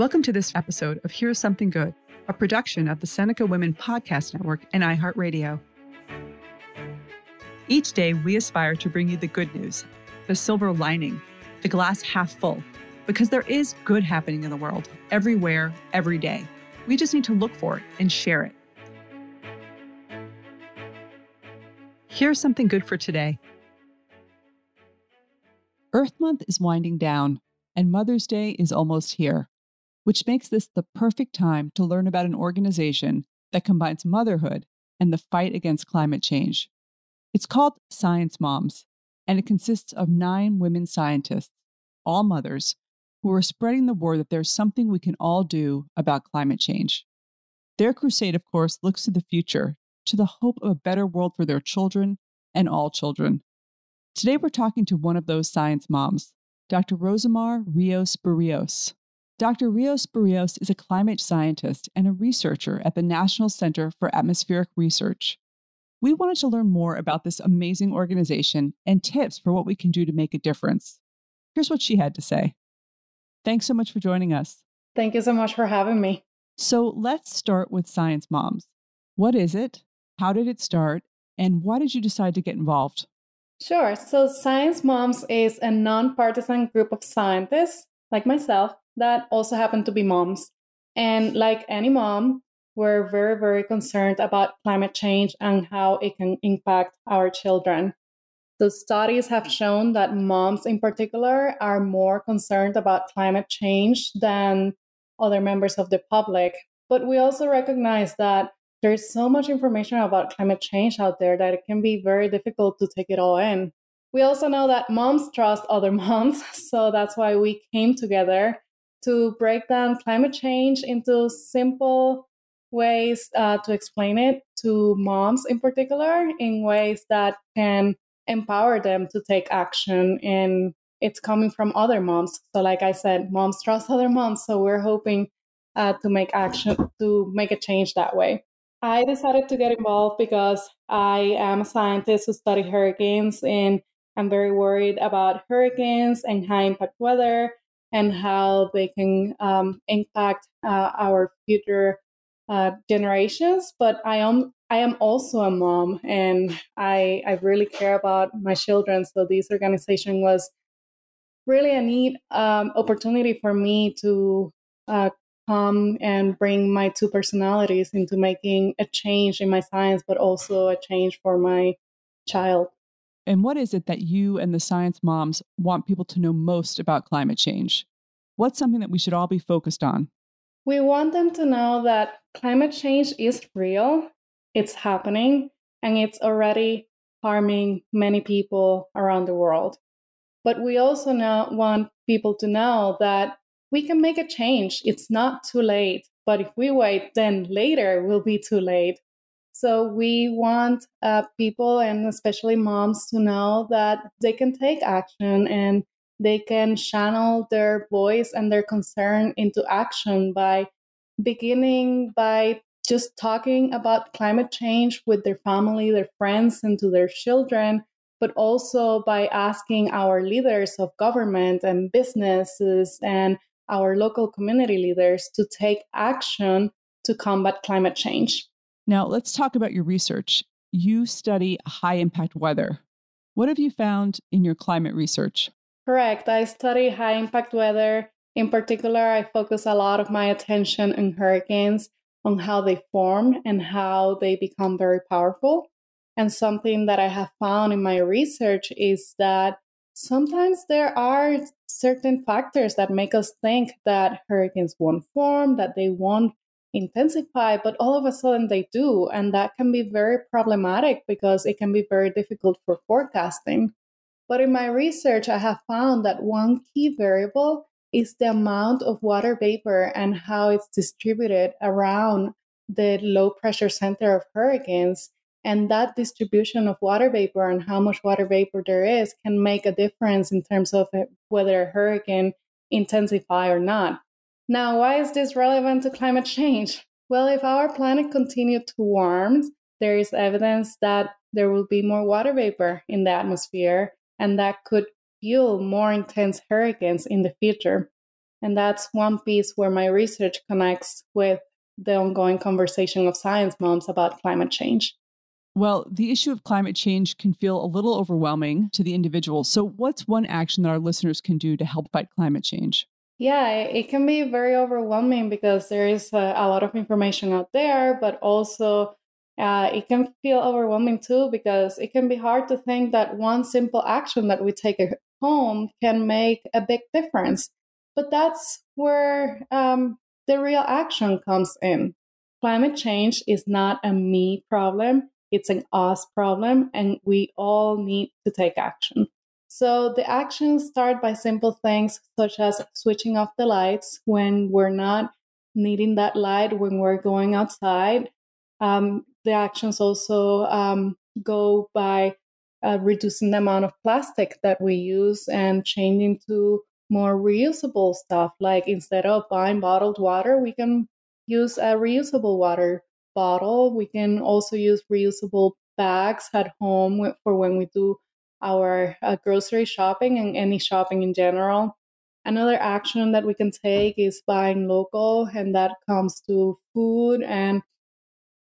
Welcome to this episode of Here's Something Good, a production of the Seneca Women Podcast Network and iHeartRadio. Each day, we aspire to bring you the good news, the silver lining, the glass half full, because there is good happening in the world, everywhere, every day. We just need to look for it and share it. Here's something good for today. Earth Month is winding down, and Mother's Day is almost here which makes this the perfect time to learn about an organization that combines motherhood and the fight against climate change. It's called Science Moms, and it consists of nine women scientists, all mothers, who are spreading the word that there's something we can all do about climate change. Their crusade, of course, looks to the future, to the hope of a better world for their children and all children. Today, we're talking to one of those science moms, Dr. Rosimar Rios Berrios. Dr. Rios Berrios is a climate scientist and a researcher at the National Center for Atmospheric Research. We wanted to learn more about this amazing organization and tips for what we can do to make a difference. Here's what she had to say. Thanks so much for joining us. Thank you so much for having me. So let's start with Science Moms. What is it? How did it start? And why did you decide to get involved? Sure. So, Science Moms is a nonpartisan group of scientists like myself that also happen to be moms. And like any mom, we're very, very concerned about climate change and how it can impact our children. So, studies have shown that moms in particular are more concerned about climate change than other members of the public. But we also recognize that there's so much information about climate change out there that it can be very difficult to take it all in. We also know that moms trust other moms. So that's why we came together to break down climate change into simple ways uh, to explain it to moms in particular in ways that can empower them to take action and it's coming from other moms so like i said moms trust other moms so we're hoping uh, to make action to make a change that way. I decided to get involved because I am a scientist who study hurricanes and I'm very worried about hurricanes and high impact weather and how they can um, impact uh, our future uh, generations. But I am I am also a mom, and I I really care about my children. So this organization was really a neat um, opportunity for me to uh, come and bring my two personalities into making a change in my science, but also a change for my child. And what is it that you and the science moms want people to know most about climate change? What's something that we should all be focused on? We want them to know that climate change is real, it's happening, and it's already harming many people around the world. But we also know, want people to know that we can make a change. It's not too late. But if we wait, then later will be too late. So we want uh, people and especially moms to know that they can take action and they can channel their voice and their concern into action by beginning by just talking about climate change with their family, their friends, and to their children, but also by asking our leaders of government and businesses and our local community leaders to take action to combat climate change. Now, let's talk about your research. You study high impact weather. What have you found in your climate research? Correct. I study high impact weather. In particular, I focus a lot of my attention on hurricanes, on how they form and how they become very powerful. And something that I have found in my research is that sometimes there are certain factors that make us think that hurricanes won't form, that they won't intensify, but all of a sudden they do. And that can be very problematic because it can be very difficult for forecasting. But in my research, I have found that one key variable is the amount of water vapor and how it's distributed around the low pressure center of hurricanes. And that distribution of water vapor and how much water vapor there is can make a difference in terms of eh, whether a hurricane intensify or not. Now, why is this relevant to climate change? Well, if our planet continues to warm, there is evidence that there will be more water vapor in the atmosphere, and that could fuel more intense hurricanes in the future. And that's one piece where my research connects with the ongoing conversation of science moms about climate change. Well, the issue of climate change can feel a little overwhelming to the individual. So, what's one action that our listeners can do to help fight climate change? Yeah, it can be very overwhelming because there is a, a lot of information out there, but also uh, it can feel overwhelming too because it can be hard to think that one simple action that we take at home can make a big difference. But that's where um, the real action comes in. Climate change is not a me problem, it's an us problem, and we all need to take action. So the actions start by simple things such as switching off the lights when we're not needing that light when we're going outside, um, the actions also um, go by uh, reducing the amount of plastic that we use and changing to more reusable stuff. Like instead of buying bottled water, we can use a reusable water bottle. We can also use reusable bags at home for when we do our uh, grocery shopping and any shopping in general. Another action that we can take is buying local, and that comes to food and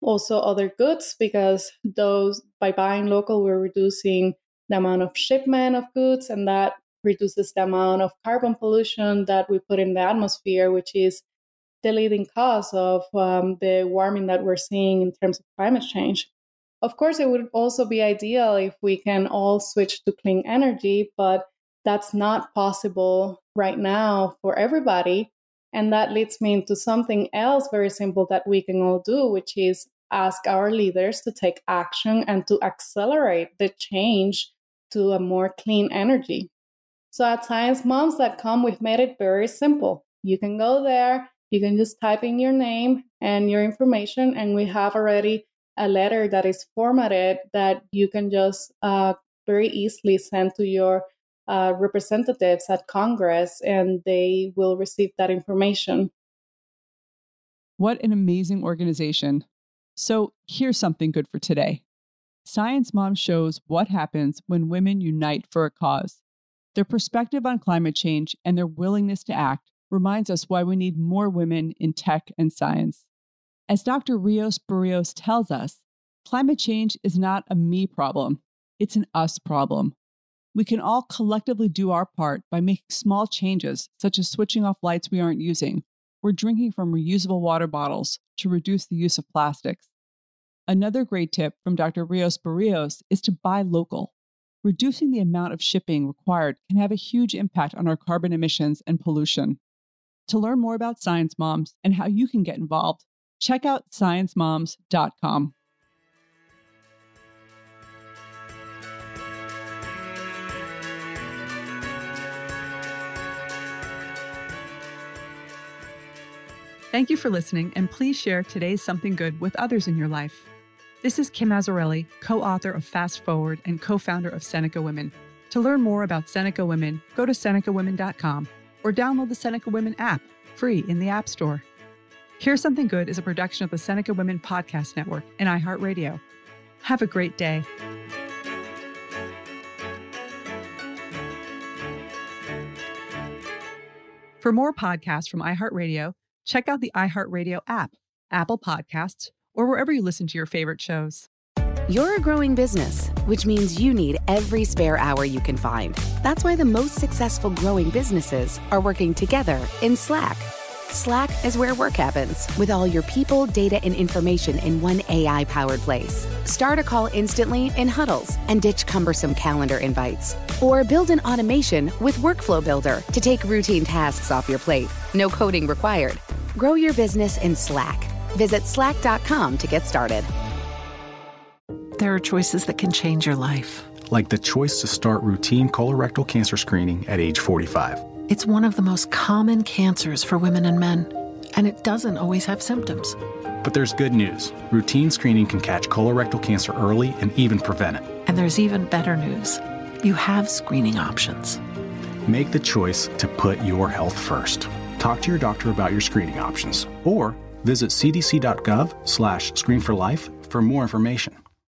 also other goods because those by buying local we're reducing the amount of shipment of goods and that reduces the amount of carbon pollution that we put in the atmosphere which is the leading cause of um, the warming that we're seeing in terms of climate change of course it would also be ideal if we can all switch to clean energy but that's not possible right now for everybody and that leads me into something else very simple that we can all do, which is ask our leaders to take action and to accelerate the change to a more clean energy. So at ScienceMoms.com, we've made it very simple. You can go there, you can just type in your name and your information, and we have already a letter that is formatted that you can just uh, very easily send to your uh, representatives at Congress, and they will receive that information. What an amazing organization. So, here's something good for today. Science Mom shows what happens when women unite for a cause. Their perspective on climate change and their willingness to act reminds us why we need more women in tech and science. As Dr. Rios Berrios tells us, climate change is not a me problem, it's an us problem. We can all collectively do our part by making small changes, such as switching off lights we aren't using or drinking from reusable water bottles to reduce the use of plastics. Another great tip from Dr. Rios Berrios is to buy local. Reducing the amount of shipping required can have a huge impact on our carbon emissions and pollution. To learn more about Science Moms and how you can get involved, check out sciencemoms.com. Thank you for listening, and please share today's Something Good with others in your life. This is Kim Azzarelli, co author of Fast Forward and co founder of Seneca Women. To learn more about Seneca Women, go to SenecaWomen.com or download the Seneca Women app, free in the App Store. Here's Something Good is a production of the Seneca Women Podcast Network and iHeartRadio. Have a great day. For more podcasts from iHeartRadio, check out the iHeartRadio app, Apple Podcasts, or wherever you listen to your favorite shows. You're a growing business, which means you need every spare hour you can find. That's why the most successful growing businesses are working together in Slack. Slack is where work happens with all your people, data, and information in one AI powered place. Start a call instantly in huddles and ditch cumbersome calendar invites. Or build an automation with Workflow Builder to take routine tasks off your plate. No coding required. Grow your business in Slack. Visit slack.com to get started. There are choices that can change your life. Like the choice to start routine colorectal cancer screening at age 45. It's one of the most common cancers for women and men, and it doesn't always have symptoms. But there's good news. Routine screening can catch colorectal cancer early and even prevent it. And there's even better news. You have screening options. Make the choice to put your health first. Talk to your doctor about your screening options or visit cdc.gov slash screen for life for more information.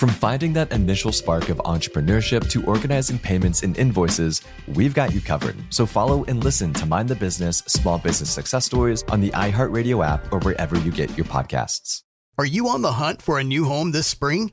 From finding that initial spark of entrepreneurship to organizing payments and invoices, we've got you covered. So follow and listen to Mind the Business Small Business Success Stories on the iHeartRadio app or wherever you get your podcasts. Are you on the hunt for a new home this spring?